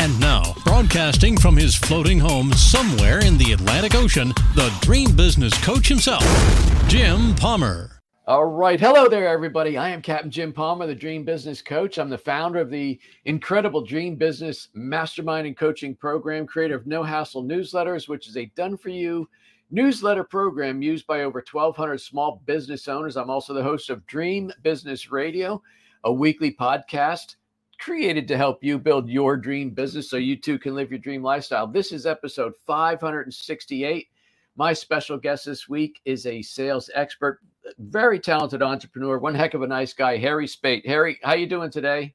And now, broadcasting from his floating home somewhere in the Atlantic Ocean, the dream business coach himself, Jim Palmer. All right. Hello there, everybody. I am Captain Jim Palmer, the Dream Business Coach. I'm the founder of the incredible Dream Business Mastermind and Coaching Program, creator of No Hassle Newsletters, which is a done for you newsletter program used by over 1,200 small business owners. I'm also the host of Dream Business Radio, a weekly podcast created to help you build your dream business so you too can live your dream lifestyle. This is episode 568. My special guest this week is a sales expert, very talented entrepreneur, one heck of a nice guy, Harry Spaight. Harry, how you doing today?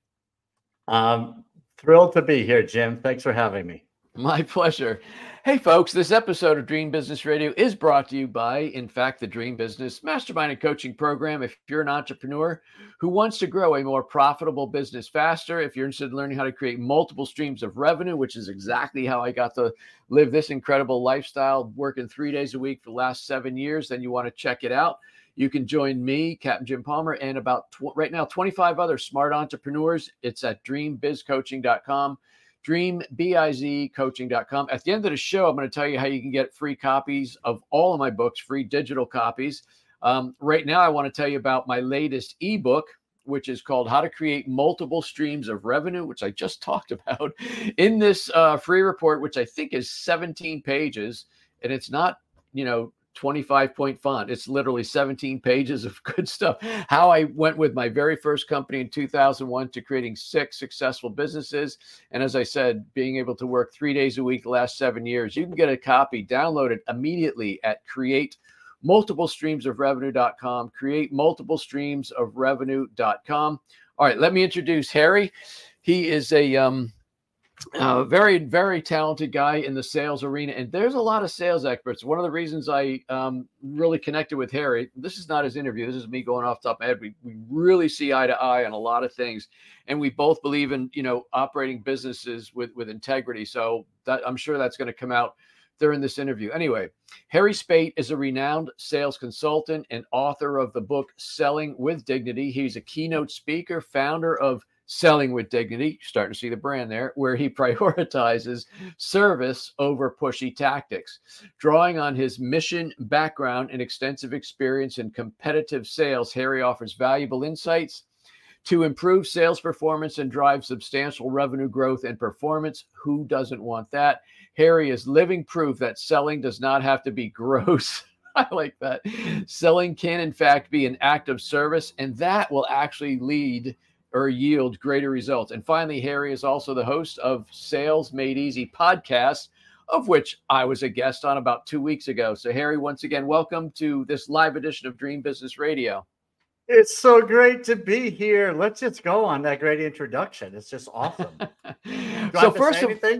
Um, thrilled to be here, Jim. Thanks for having me. My pleasure. Hey, folks, this episode of Dream Business Radio is brought to you by, in fact, the Dream Business Mastermind and Coaching Program. If you're an entrepreneur who wants to grow a more profitable business faster, if you're interested in learning how to create multiple streams of revenue, which is exactly how I got to live this incredible lifestyle, working three days a week for the last seven years, then you want to check it out. You can join me, Captain Jim Palmer, and about tw- right now 25 other smart entrepreneurs. It's at dreambizcoaching.com dreambizcoaching.com. At the end of the show, I'm going to tell you how you can get free copies of all of my books, free digital copies. Um, right now, I want to tell you about my latest ebook, which is called How to Create Multiple Streams of Revenue, which I just talked about in this uh, free report, which I think is 17 pages. And it's not, you know, 25 point font. It's literally 17 pages of good stuff. How I went with my very first company in 2001 to creating six successful businesses. And as I said, being able to work three days a week the last seven years. You can get a copy, download it immediately at create multiple streams of revenue.com. Create multiple streams of revenue.com. All right, let me introduce Harry. He is a um, uh, very, very talented guy in the sales arena. And there's a lot of sales experts. One of the reasons I um, really connected with Harry, this is not his interview. This is me going off top of my head. We, we really see eye to eye on a lot of things. And we both believe in, you know, operating businesses with, with integrity. So that I'm sure that's going to come out during this interview. Anyway, Harry Spaight is a renowned sales consultant and author of the book Selling with Dignity. He's a keynote speaker, founder of Selling with Dignity, starting to see the brand there, where he prioritizes service over pushy tactics. Drawing on his mission background and extensive experience in competitive sales, Harry offers valuable insights to improve sales performance and drive substantial revenue growth and performance. Who doesn't want that? Harry is living proof that selling does not have to be gross. I like that. Selling can, in fact, be an act of service, and that will actually lead or yield greater results. And finally, Harry is also the host of Sales Made Easy podcast, of which I was a guest on about two weeks ago. So, Harry, once again, welcome to this live edition of Dream Business Radio. It's so great to be here. Let's just go on that great introduction. It's just awesome. so, first of all,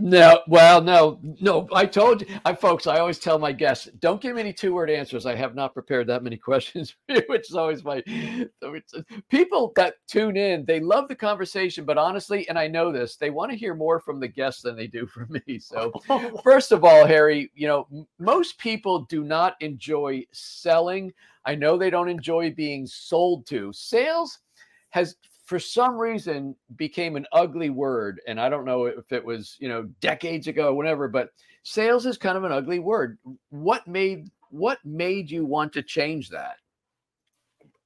no, well, no, no. I told you, I folks. I always tell my guests, don't give me any two-word answers. I have not prepared that many questions, which is always my. People that tune in, they love the conversation, but honestly, and I know this, they want to hear more from the guests than they do from me. So, first of all, Harry, you know, most people do not enjoy selling. I know they don't enjoy being sold to. Sales has for some reason became an ugly word and i don't know if it was you know decades ago or whatever but sales is kind of an ugly word what made what made you want to change that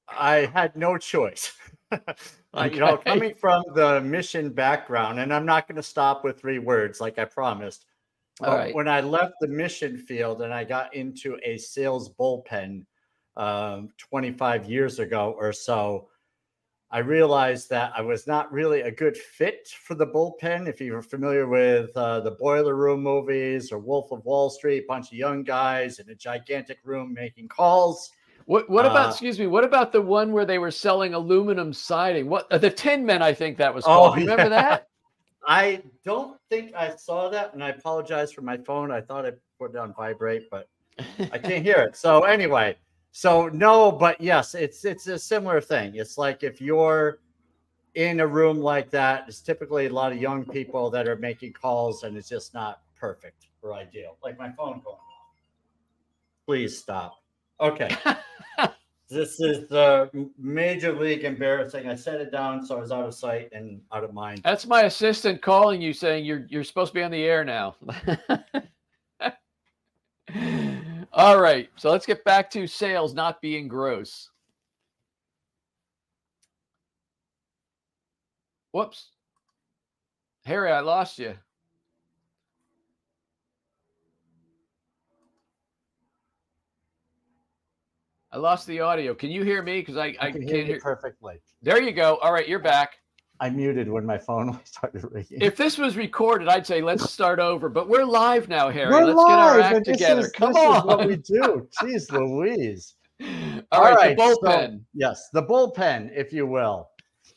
i had no choice okay. you know coming from the mission background and i'm not going to stop with three words like i promised right. when i left the mission field and i got into a sales bullpen um, 25 years ago or so I realized that I was not really a good fit for the bullpen. If you're familiar with uh, the Boiler Room movies or Wolf of Wall Street, bunch of young guys in a gigantic room making calls. What what about uh, excuse me? What about the one where they were selling aluminum siding? What the Tin Men? I think that was oh, called. Oh, Remember that? I don't think I saw that, and I apologize for my phone. I thought I put it on vibrate, but I can't hear it. So anyway, so no, but yes, it's it's a similar thing. It's like if you're in a room like that, it's typically a lot of young people that are making calls, and it's just not perfect or ideal. Like my phone going off. Please stop. Okay. this is the major league embarrassing. I set it down so I was out of sight and out of mind. That's my assistant calling you saying you're you're supposed to be on the air now. All right, so let's get back to sales not being gross. Whoops. Harry, I lost you. I lost the audio. Can you hear me? Because I, I, I can can't hear hear. you perfectly. There you go. All right, you're back. I muted when my phone started ringing. If this was recorded, I'd say let's start over. But we're live now, Harry. We're let's live, get our and act together. is- Come this on. is what we do. Jeez Louise. All right, right, the so- bullpen. Yes, the bullpen, if you will,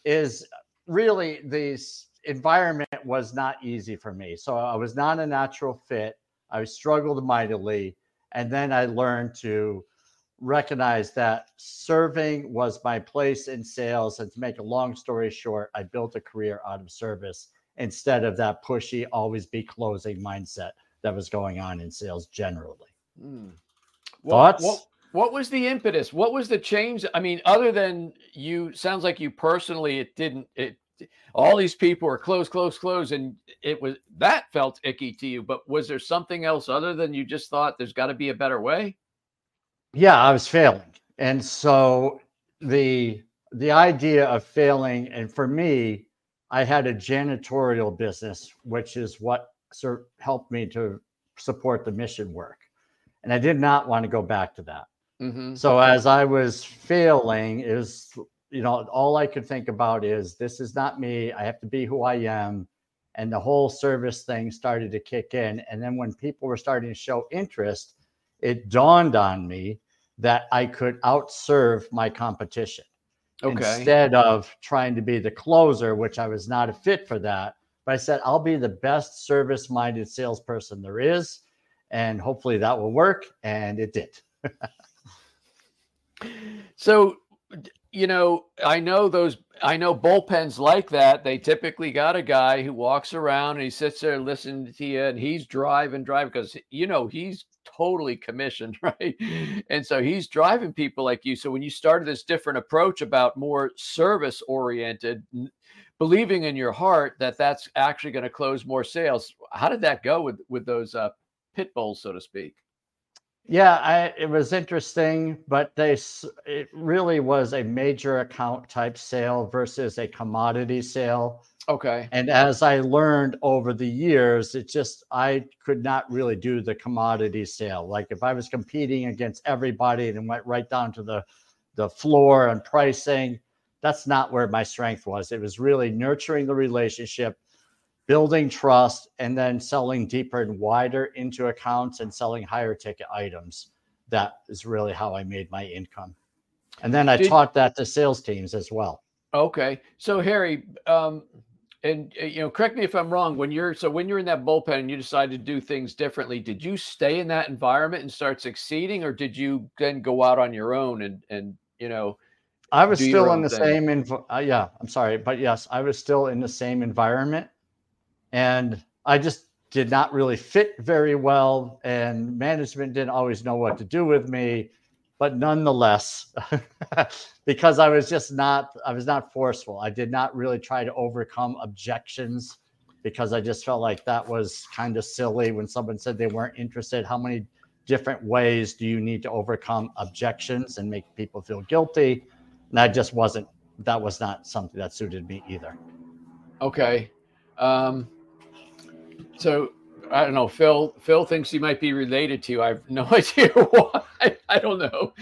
is really the environment was not easy for me. So I was not a natural fit. I struggled mightily. And then I learned to recognize that serving was my place in sales. And to make a long story short, I built a career out of service instead of that pushy, always be closing mindset that was going on in sales generally. Hmm. Thoughts? What, was the impetus? What was the change? I mean, other than you, sounds like you personally, it didn't. It all these people were close, close, close, and it was that felt icky to you. But was there something else other than you just thought there's got to be a better way? Yeah i was failing. And so the the idea of failing and for me i had a janitorial business which is what sort helped me to support the mission work. And i did not want to go back to that. Mm-hmm. so as i was failing is you know all i could think about is this is not me. I have to be who i am. And the whole service thing started to kick in. And then when people were starting to show interest it dawned on me that i could outserve my competition Okay. instead of trying to be the closer which i was not a fit for that but i said i'll be the best service minded salesperson there is and hopefully that will work and it did So, you know, I know those, I know bullpens like that. They typically got a guy who walks around and he sits there listening to you and he's driving, driving because, you know, he's totally commissioned, right? And so he's driving people like you. So when you started this different approach about more service oriented, believing in your heart that that's actually going to close more sales, how did that go with, with those uh, pit bulls, so to speak? Yeah, I, it was interesting, but they it really was a major account type sale versus a commodity sale. Okay. And as I learned over the years, it just I could not really do the commodity sale. Like if I was competing against everybody and went right down to the the floor and pricing, that's not where my strength was. It was really nurturing the relationship, building trust, and then selling deeper and wider into accounts and selling higher ticket items. That is really how I made my income. And then I Did- taught that to sales teams as well. Okay. So Harry, um, and uh, you know, correct me if I'm wrong. When you're so when you're in that bullpen and you decide to do things differently, did you stay in that environment and start succeeding, or did you then go out on your own and and you know? I was still in the thing. same env- uh, yeah, I'm sorry, but yes, I was still in the same environment and I just did not really fit very well and management didn't always know what to do with me, but nonetheless because I was just not I was not forceful. I did not really try to overcome objections because I just felt like that was kind of silly when someone said they weren't interested. How many different ways do you need to overcome objections and make people feel guilty? And that just wasn't that was not something that suited me either. Okay. Um, so I don't know. Phil Phil thinks he might be related to you. I have no idea why. I don't know.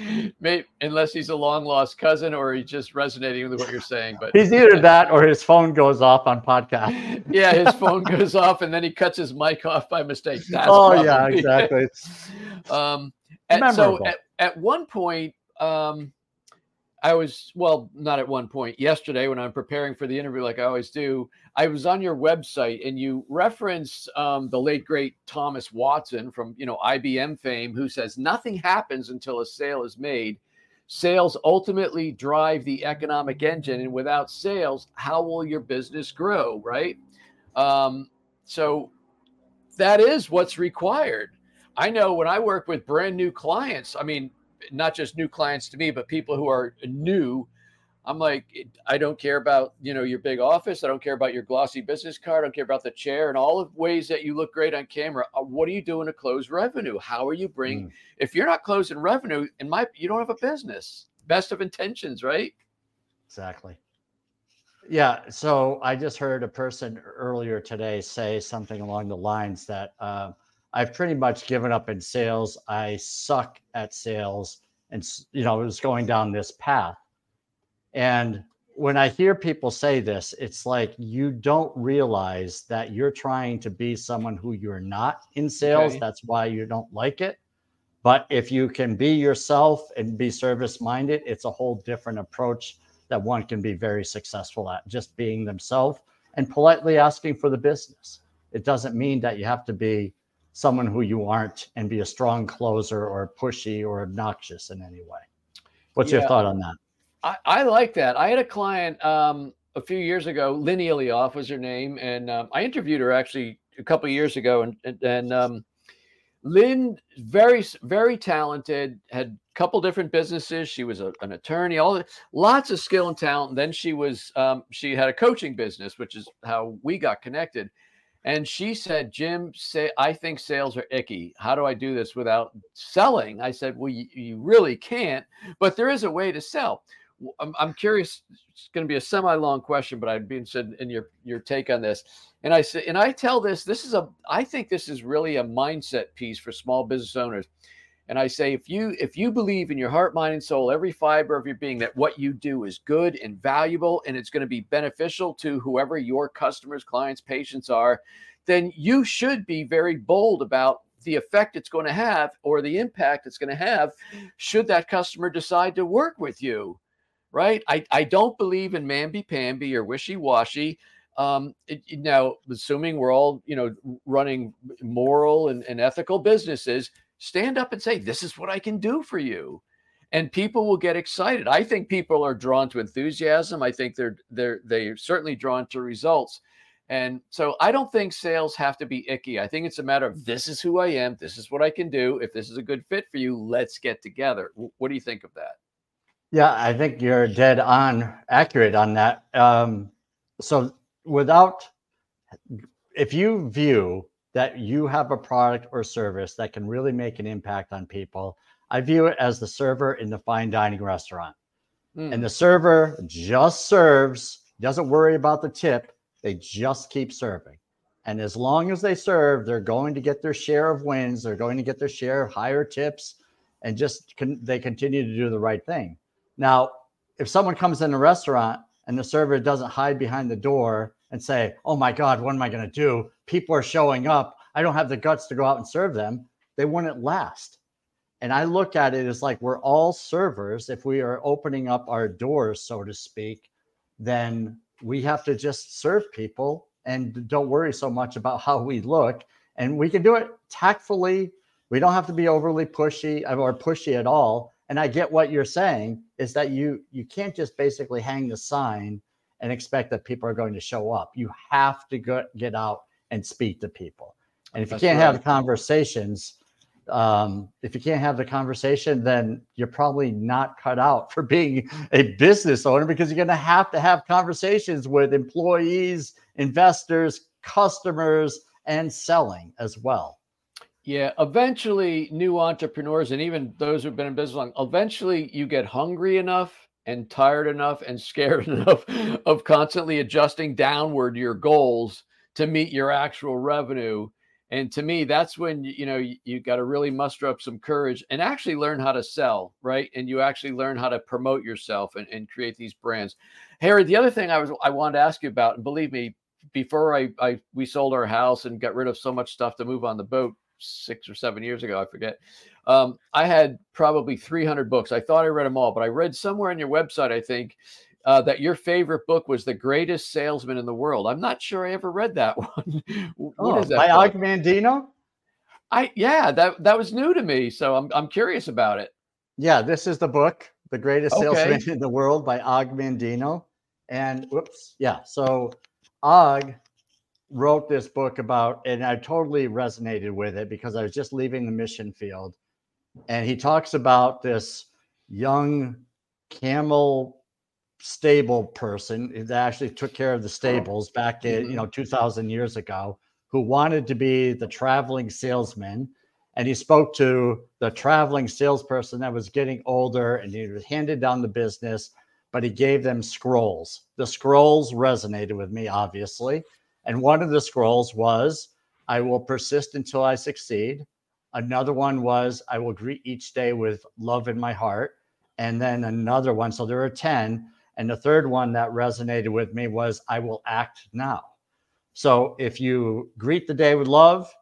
Maybe unless he's a long lost cousin or he's just resonating with what you're saying. But He's either that or his phone goes off on podcast. yeah, his phone goes off and then he cuts his mic off by mistake. That's oh yeah, exactly. Um, and so at, at one point, um, I was well, not at one point. Yesterday, when I'm preparing for the interview, like I always do, I was on your website and you reference um, the late great Thomas Watson from you know IBM fame, who says nothing happens until a sale is made. Sales ultimately drive the economic engine, and without sales, how will your business grow? Right. Um, so that is what's required. I know when I work with brand new clients, I mean, not just new clients to me, but people who are new. I'm like, I don't care about you know your big office. I don't care about your glossy business card. I don't care about the chair and all the ways that you look great on camera. Uh, what are you doing to close revenue? How are you bringing? Mm. If you're not closing revenue, in my you don't have a business. Best of intentions, right? Exactly. Yeah. So I just heard a person earlier today say something along the lines that uh, I've pretty much given up in sales. I suck at sales, and you know, it was going down this path. And when I hear people say this, it's like you don't realize that you're trying to be someone who you're not in sales. Okay. That's why you don't like it. But if you can be yourself and be service minded, it's a whole different approach that one can be very successful at just being themselves and politely asking for the business. It doesn't mean that you have to be someone who you aren't and be a strong closer or pushy or obnoxious in any way. What's yeah, your thought on that? I, I, like that. I had a client um, a few years ago, Lynn Ilioff was her name, and um, I interviewed her actually a couple years ago, and and, and um, Lynn, very very talented, had a couple different businesses. She was a, an attorney, all the, lots of skill and talent. And then she was um, she had a coaching business, which is how we got connected. And she said, Jim, say, I think sales are icky. How do I do this without selling? I said, Well, you, you really can't, but there is a way to sell. I'm, I'm curious. It's going to be a semi-long question, but I'd be interested in your your take on this. And I say, and I tell this. This is a. I think this is really a mindset piece for small business owners. And I say, if you if you believe in your heart, mind, and soul, every fiber of your being, that what you do is good and valuable, and it's going to be beneficial to whoever your customers, clients, patients are, then you should be very bold about the effect it's going to have or the impact it's going to have should that customer decide to work with you right? I, I don't believe in mamby-pamby or wishy-washy. Um, it, now assuming we're all you know running moral and, and ethical businesses stand up and say, This is what I can do for you. And people will get excited. I think people are drawn to enthusiasm. I think they're they're they're certainly drawn to results. And so I don't think sales have to be icky. I think it's a matter of this is who I am, this is what I can do. If this is a good fit for you, let's get together. What do you think of that? Yeah, I think you're dead on accurate on that. Um, so without, if you view that you have a product or service that can really make an impact on people. I view it as the server in the fine dining restaurant. Mm. And the server just serves, doesn't worry about the tip. They just keep serving. And as long as they serve, they're going to get their share of wins. They're going to get their share of higher tips and just con- they continue to do the right thing. Now, if someone comes in a restaurant and the server doesn't hide behind the door and say, oh my God, what am I going to do? People are showing up. I don't have the guts to go out and serve them. They wouldn't last. And I look at it as like we're all servers. If we are opening up our doors, so to speak, then we have to just serve people and don't worry so much about how we look. And we can do it tactfully. We don't have to be overly pushy or pushy at all. And I get what you're saying is that you you can't just basically hang the sign and expect that people are going to show up. You have to go, get out and speak to people. And if That's you can't right. have conversations, um, if you can't have the conversation, then you're probably not cut out for being a business owner because you're going to have to have conversations with employees, investors, customers, and selling as well. Yeah, eventually, new entrepreneurs and even those who've been in business long, eventually you get hungry enough and tired enough and scared enough of constantly adjusting downward your goals to meet your actual revenue and to me that's when you know you, you got to really muster up some courage and actually learn how to sell right and you actually learn how to promote yourself and, and create these brands harry the other thing i was i wanted to ask you about and believe me before I, I we sold our house and got rid of so much stuff to move on the boat six or seven years ago. I forget. Um, I had probably 300 books. I thought I read them all, but I read somewhere on your website, I think, uh, that your favorite book was The Greatest Salesman in the World. I'm not sure I ever read that one. what Oh, is that? by book? Og Mandino? I yeah, that that was new to me, so I'm I'm curious about it. Yeah, this is the book, The Greatest Salesman in the World by Og Mandino. And whoops, yeah. So Og wrote this book about, and I totally resonated with it because I was just leaving the mission field. And he talks about this young camel stable person that actually took care of the stables back in, you mm-hmm. know, 2000 years ago, who wanted to be the traveling salesman. And he spoke to the traveling salesperson that was getting older and he was handed down the business but he gave them scrolls. The scrolls resonated with me obviously. And one of the scrolls was i will persist until i succeed. Another one was i will greet each day with love in my heart. And then another one so there are 10 and the third one that resonated with me was i will act now so if you greet the day with love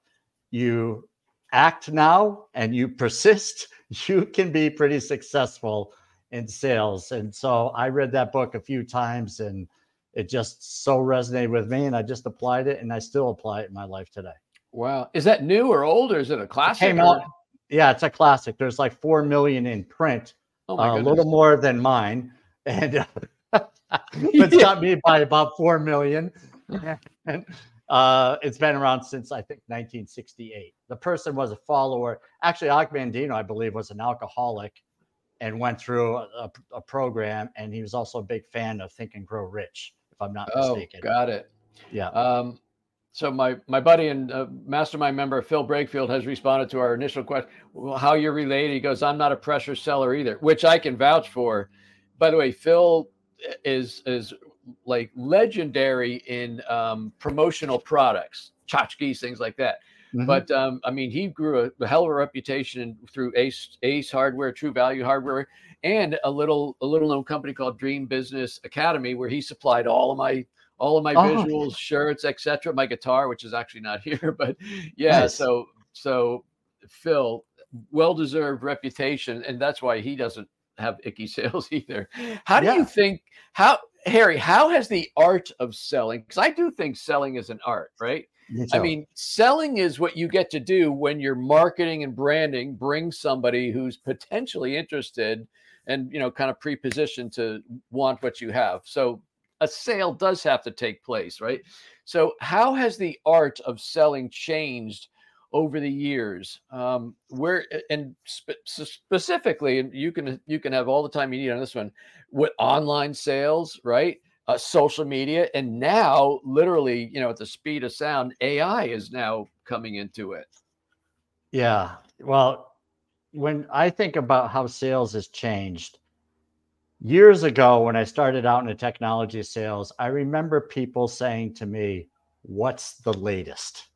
you act now and you persist, you can be pretty successful in sales. And so I read that book a few times and it just so resonated with me. And I just applied it and I still apply it in my life today. Wow, is that new or old, or is it a classic? Came out, yeah, it's a classic. There's like 4 million in print, Oh my uh, a little more than mine. And it's got me by about 4 million. and uh, it's been around since I think 1968. The person was a follower. Actually, Og Mandino, I believe, was an alcoholic and went through a, a- a program. And he was also a big fan of Think and Grow Rich, if I'm not Oh, mistaken. got it. Yeah. Um, so my my buddy and uh, mastermind member Phil Brakefield has responded to our initial question. Well, how you're related? He goes, "I'm not a pressure seller either," which I can vouch for. By the way, Phil is is like legendary in um, promotional products, tchotchkes, things like that. Mhm. But um, I mean, he grew a, a hell of a reputation through Ace Ace Hardware, True Value Hardware, and a little a little known company called Dream Business Academy, where he supplied all of my all of my Oh. visuals, shirts, etc. My guitar, which is actually not here, but yeah. Nice. So so Phil, well deserved reputation, and that's why he doesn't have icky sales either. How do Yeah. you think how Harry? How has the art of selling? Because I do think selling is an art, right? I mean, selling is what you get to do when your marketing and branding brings somebody who's potentially interested and you know kind of pre-positioned to want what you have. So a sale does have to take place, right? So how has the art of selling changed over the years? Um, where and spe- specifically, and you can you can have all the time you need on this one with online sales, right? uh, social media, and now literally, you know, at the speed of sound, AI is now coming into it. Yeah. Well, when I think about how sales has changed, years ago when I started out in the technology sales, I remember people saying to me, What's the latest?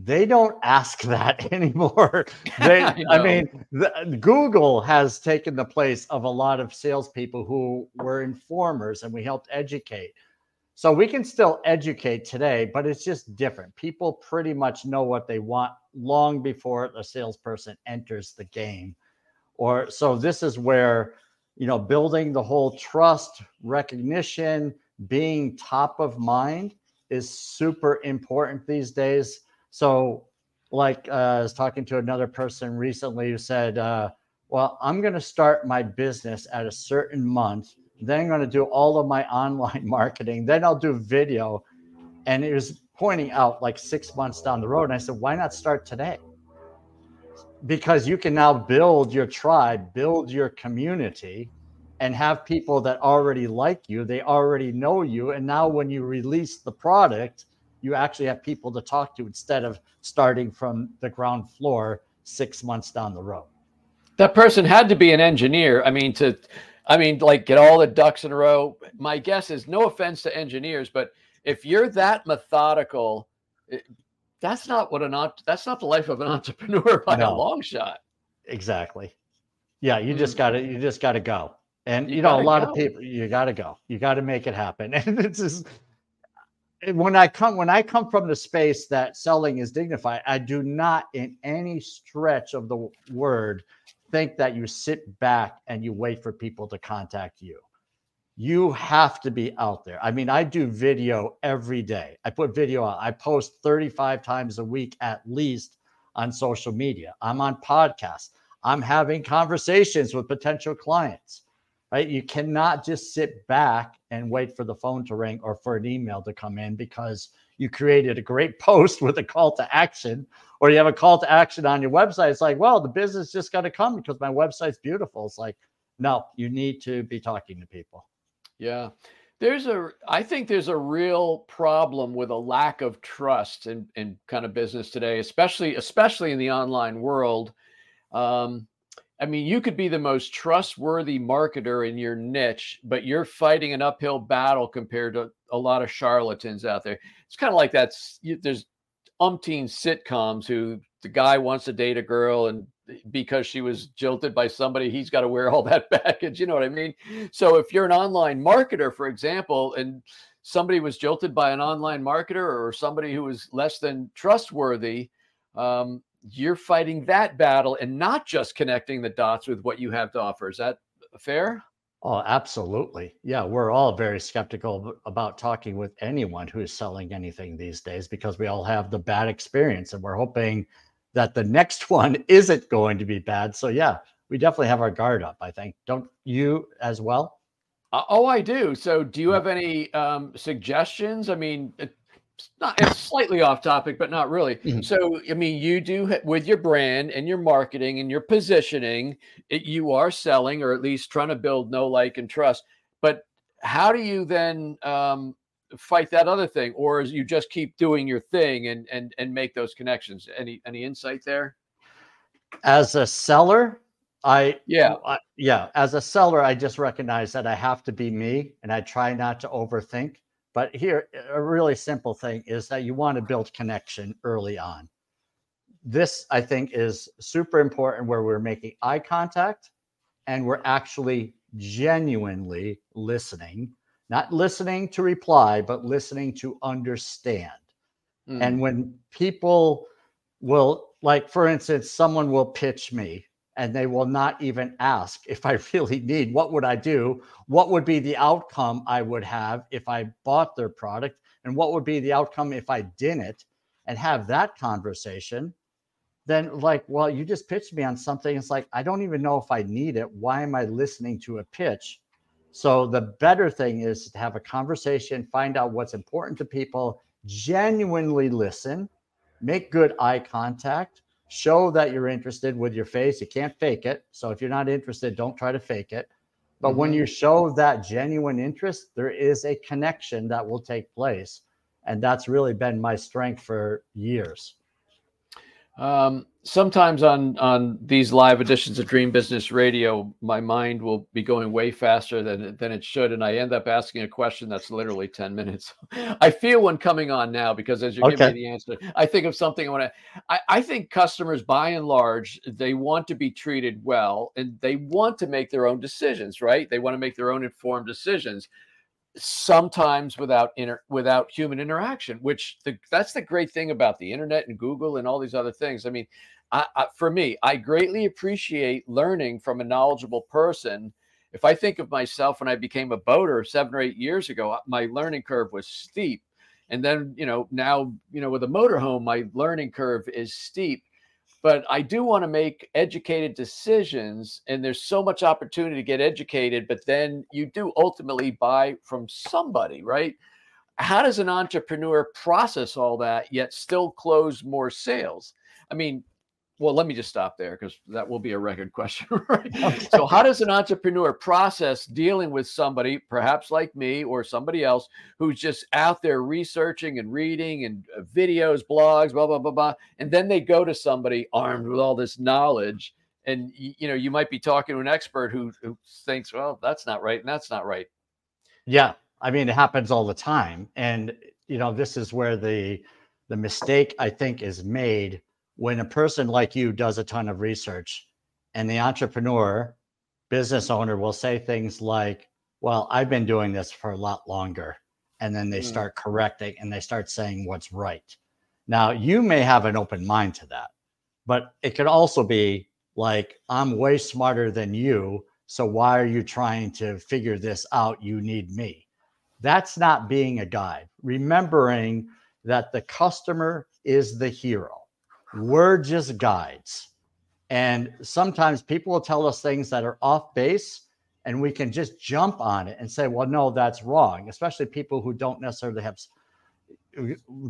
They don't ask that anymore. They, I I, mean, the, Google has taken the place of a lot of salespeople who were informers and we helped educate. So we can still educate today, but it's just different. People pretty much know what they want long before the salesperson enters the game. Or so this is where, you know, building the whole trust, recognition, being top of mind is super important these days. So, like uh, I was talking to another person recently who said, uh, Well, I'm going to start my business at a certain month then I'm going to do all of my online marketing. Then I'll do video. And it was pointing out like six months down the road. And I said, why not start today? Because you can now build your tribe, build your community, and have people that already like you. They already know you. And now when you release the product, you actually have people to talk to instead of starting from the ground floor six months down the road. That person had to be an engineer. I mean, to, I mean, like get all the ducks in a row. My guess is no offense to engineers, but if you're that methodical, it, that's not what an that's not the life of an entrepreneur by a long shot. Exactly. Yeah, you just Mm. got to you just got to go. And You you, know, a lot go. of people you got to go. You got to make it happen. And it's just when I come when I come from the space that selling is dignified, I do not in any stretch of the word think that you sit back and you wait for people to contact you. You have to be out there. I mean, I do video every day. I put video out. I post 35 times a week at least on social media. I'm on podcasts. I'm having conversations with potential clients right? You cannot just sit back and wait for the phone to ring or for an email to come in because you created a great post with a call to action or you have a call to action on your website. It's like, well, the business just got to come because my website's beautiful. It's like, no, you need to be talking to people. Yeah. There's a, I think there's a real problem with a lack of trust in, in kind of business today, especially, especially in the online world. Um, I mean, you could be the most trustworthy marketer in your niche, but you're fighting an uphill battle compared to a lot of charlatans out there. It's kind of like that's there's umpteen sitcoms who the guy wants to date a girl and because she was jilted by somebody, he's got to wear all that baggage. You know what I mean? So if you're an online marketer, for example, and somebody was jilted by an online marketer or somebody who was less than trustworthy, um, you're fighting that battle and not just connecting the dots with what you have to offer. Is that fair? Oh, absolutely. Yeah, we're all very skeptical about talking with anyone who's selling anything these days because we all have the bad experience and we're hoping that the next one isn't going to be bad. So, yeah, we definitely have our guard up, I think. Don't you as well? Uh, oh, I do. So, do you have any um, suggestions? I mean, not it's slightly off topic, but not really. Mm-hmm. So, I mean, you do with your brand and your marketing and your positioning, it, you are selling or at least trying to build know, like, and trust. But how do you then um, fight that other thing, or is you just keep doing your thing and and and make those connections? Any any insight there? As a seller, I yeah I, yeah. As a seller, I just recognize that I have to be me, and I try not to overthink but here, a really simple thing is that you want to build connection early on. This, I think, is super important where we're making eye contact and we're actually genuinely listening, not listening to reply, but listening to understand. Mm. And when people will, like, for instance, someone will pitch me and they will not even ask if I really need what would I do? What would be the outcome I would have if I bought their product? And what would be the outcome if I didn't? And have that conversation. Then, like, well, you just pitched me on something. It's like, I don't even know if I need it. Why am I listening to a pitch? So, the better thing is to have a conversation, find out what's important to people, genuinely listen, make good eye contact, show that you're interested with your face. You can't fake it. So if you're not interested, don't try to fake it. But mm-hmm. when you show that genuine interest, there is a connection that will take place. And that's really been my strength for years. Um, sometimes on on these live editions of Dream Business Radio, my mind will be going way faster than than it should, and I end up asking a question that's literally ten minutes. I feel one coming on now because as you're okay. giving me the answer, I think of something I want to. I, I think customers, by and large, they want to be treated well, and they want to make their own decisions. Right? They want to make their own informed decisions sometimes without inter, without human interaction which the, that's the great thing about the internet and google and all these other things. I mean I, I, for me i greatly appreciate learning from a knowledgeable person. If i think of myself when i became a boater seven or eight years ago my learning curve was steep. And then you know now you know with a motorhome my learning curve is steep but I do want to make educated decisions. And there's so much opportunity to get educated, but then you do ultimately buy from somebody, right? How does an entrepreneur process all that yet still close more sales? I mean, well, let me just stop there because that will be a record question. Right? Okay. So, how does an entrepreneur process dealing with somebody, perhaps like me or somebody else, who's just out there researching and reading and uh, videos, blogs, blah blah blah blah, and then they go to somebody armed with all this knowledge, and you know you might be talking to an expert who who thinks, well, that's not right and that's not right. Yeah, I mean, it happens all the time, and you know this is where the the mistake I think is made when a person like you does a ton of research and the entrepreneur, business owner will say things like, Well, I've been doing this for a lot longer. and then they mm. start correcting and they start saying what's right. Now, you may have an open mind to that, but it could also be like, I'm way smarter than you. So why are you trying to figure this out? You need me. That's not being a guide. Remembering that the customer is the hero. We're just guides. And sometimes people will tell us things that are off base and we can just jump on it and say, well, no, that's wrong, especially people who don't necessarily have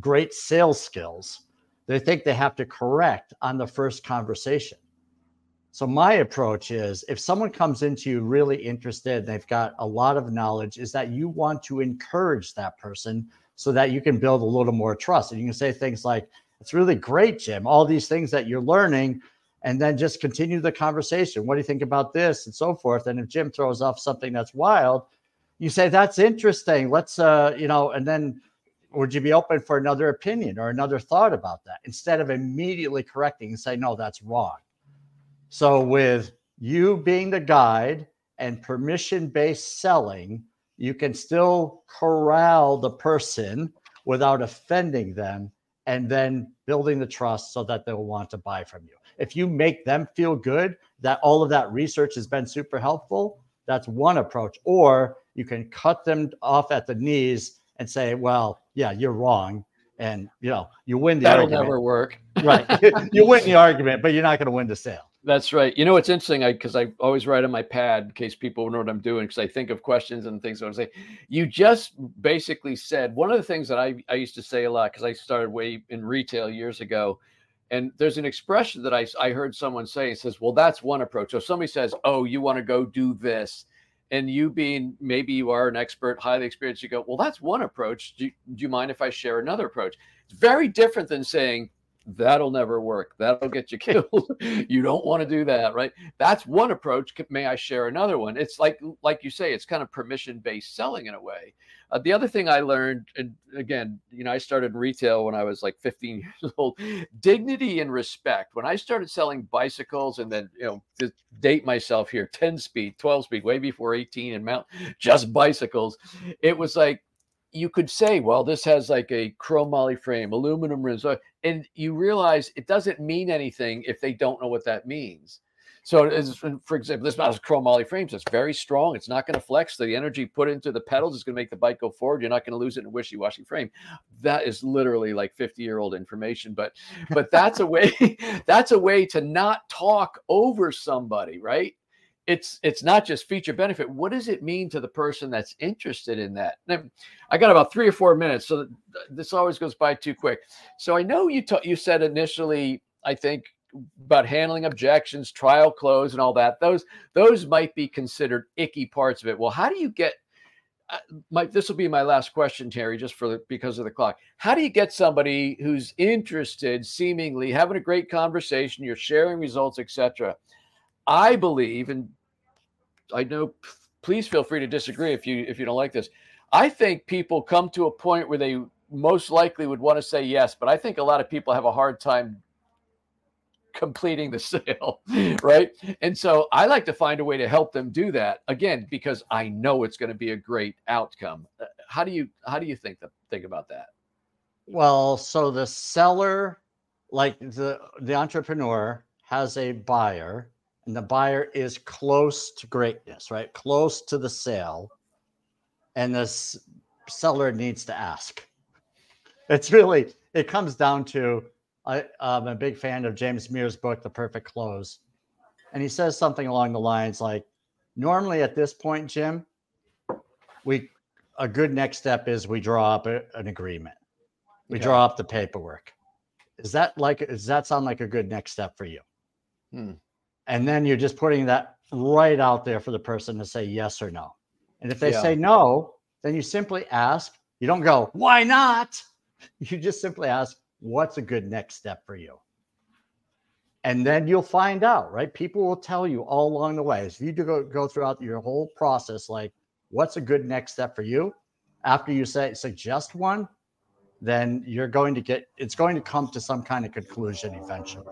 great sales skills. They think they have to correct on the first conversation. So, my approach is if someone comes into you really interested, they've got a lot of knowledge, is that you want to encourage that person so that you can build a little more trust. And you can say things like, It's really great, Jim, all these things that you're learning and then just continue the conversation. What do you think about this and so forth? And if Jim throws off something that's wild, you say that's interesting. Let's uh, you know, and then would you be open for another opinion or another thought about that instead of immediately correcting and say no, that's wrong. So with you being the guide and permission-based selling, you can still corral the person without offending them and then building the trust so that they'll want to buy from you if you make them feel good that all of that research has been super helpful, that's one approach. Or you can cut them off at the knees and say, well, yeah, you're wrong. And you know, you win the That'll argument. never work. right. you win the argument, but you're not going to win the sale. That's right. You know, it's interesting because I, always write on my pad in case people know what I'm doing because I think of questions and things I want to say. You just basically said one of the things that I, I used to say a lot because I started way in retail years ago and there's an expression that I, I heard someone say, it says, well, that's one approach. So somebody says, oh, you want to go do this, and you being maybe you are an expert, highly experienced, you go, well, that's one approach. Do do you mind if I share another approach? It's very different than saying, that'll never work. That'll get you killed. you don't want to do that, right? That's one approach. May I share another one? It's like, like you say, it's kind of permission based selling in a way. Uh, the other thing I learned, and again, you know, I started retail when I was like 15 years old. Dignity and respect. When I started selling bicycles, and then you know, to date myself here, 10 speed, 12 speed, way before 18, and mount just bicycles. It was like you could say, well, this has like a chrome chromoly frame, aluminum rims, uh, and you realize it doesn't mean anything if they don't know what that means. So, as, for example, this has chromoly frames. It's very strong. It's not going to flex. The energy put into the pedals is going to make the bike go forward. You're not going to lose it in a wishy-washy frame. That is literally like 50-year-old information. But, but that's a way. that's a way to not talk over somebody, right? It's it's not just feature benefit. What does it mean to the person that's interested in that? Now, i got about three or four minutes so this always goes by too quick. So i know you ta- you said initially i think about handling objections trial close and all that those those might be considered icky parts of it. Well how do you get uh, my this will be my last question terry just for the, because of the clock. How do you get somebody who's interested seemingly having a great conversation you're sharing results etc I believe, and I know please feel free to disagree if you if you don't like this. I think people come to a point where they most likely would want to say yes, but I think a lot of people have a hard time completing the sale, right? And so I like to find a way to help them do that again because I know it's going to be a great outcome. Uh, how do you how do you think the, think about that? Well, so the seller, like the the entrepreneur, has a buyer and the buyer is close to greatness, right? Close to the sale. And this seller needs to ask. It's really, it comes down to I, am a big fan of James Muir's book, The Perfect Close. And he says something along the lines like, normally at this point, Jim, we a good next step is we draw up a, an agreement. We draw up the paperwork. Is that like does that sound like a good next step for you? Hmm. And then you're just putting that right out there for the person to say yes or no. And if they Yeah. say no, then you simply ask, you don't go, why not? You just simply ask, what's a good next step for you? And then you'll find out, right? People will tell you all along the way. If you do go, go throughout your whole process, like, what's a good next step for you? After you say suggest one, then you're going to get it's going to come to some kind of conclusion eventually.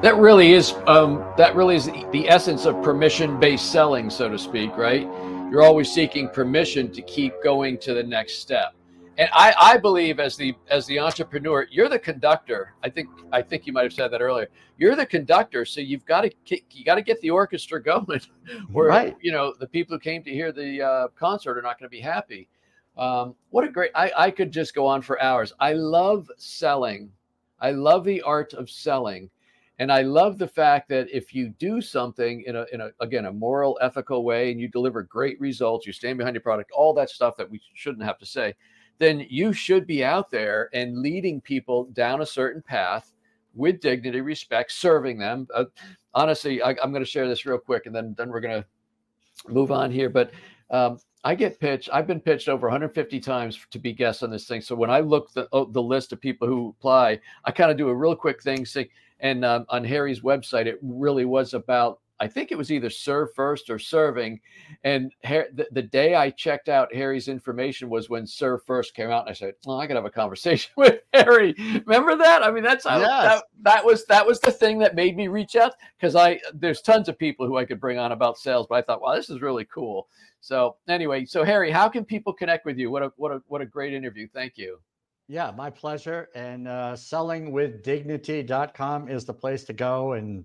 That really is um, that really is the essence of permission-based selling, so to speak, right? You're always seeking permission to keep going to the next step. and I, I believe as the as the entrepreneur, you're the conductor. I think I think you might have said that earlier. You're the conductor, so you've got to you got to get the orchestra going. Where right. you know the people who came to hear the uh, concert are not going to be happy. Um, what a great! I, I could just go on for hours. I love selling. I love the art of selling, and I love the fact that if you do something in a in a again a moral, ethical way, and you deliver great results, you stand behind your product, all that stuff that we shouldn't have to say then you should be out there and leading people down a certain path with dignity, respect, serving them. Uh, honestly, I, am going to share this real quick, and then then we're going to move on here. But um, I get pitched. I've been pitched over 150 times to be guests on this thing. So when I look the oh, the list of people who apply, I kind of do a real quick thing. Say, and um, on Harry's website, it really was about I think it was either serve first or serving. And the, the, day I checked out Harry's information was when serve first came out. And I said, "Oh, I could have a conversation with Harry." Remember that? I mean, that's yes. that, that was that was the thing that made me reach out because I there's tons of people who I could bring on about sales, but I thought, wow, this is really cool. So anyway, so Harry, how can people connect with you? What a what a what a great interview. Thank you. Yeah, my pleasure. And uh, sellingwithdignity.com is the place to go and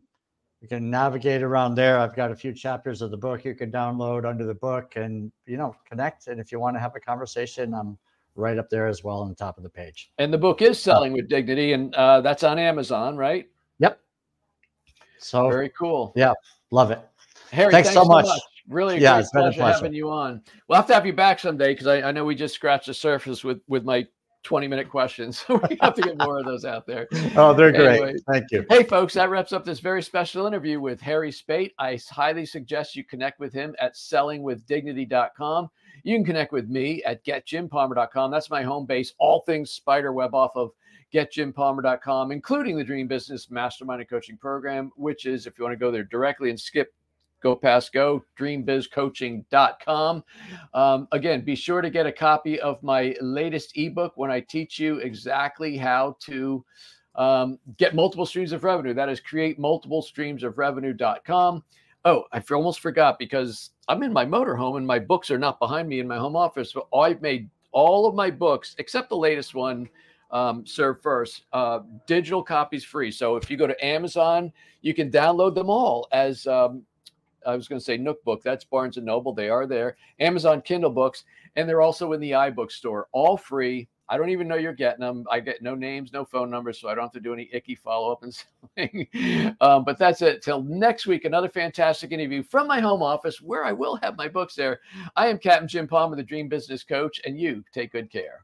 you can navigate around there. I've got a few chapters of the book you can download under the book and, you know, connect. And if you want to have a conversation, I'm right up there as well on the top of the page. And the book is Selling with Dignity, and uh, that's on Amazon, right? Yep. So very cool. Yeah, love it. Harry, thanks, thanks so much. much. Really, yeah, great pleasure, pleasure, having you on. We'll have to have you back someday because I, I know we just scratched the surface with with my 20 minute questions. we have to get more of those out there. Oh, they're great. Thank you. Hey, folks, that wraps up this very special interview with Harry Spaight. I highly suggest you connect with him at sellingwithdignity.com. You can connect with me at getjimpalmer.com. That's my home base, all things spider web off of getjimpalmer.com, including the Dream Business Mastermind and Coaching Program, which is, if you want to go there directly and skip go past go dreambizcoaching.com um, again be sure to get a copy of my latest ebook when i teach you exactly how to um, get multiple streams of revenue that is create multiple streams of revenue.com oh i almost forgot because i'm in my motorhome and my books are not behind me in my home office but i've made all of my books except the latest one um, serve first. Uh, digital copies free. So if you go to Amazon, you can download them all as um, I was going to say Nook Book. That's Barnes and Noble. They are there. Amazon Kindle books, and they're also in the iBook store, all free. I don't even know you're getting them. I get no names, no phone numbers, so I don't have to do any icky follow up and something. um, but that's it. Till next week, another fantastic interview from my home office where I will have my books there. I am Captain Jim Palmer, the Dream Business Coach, and you take good care.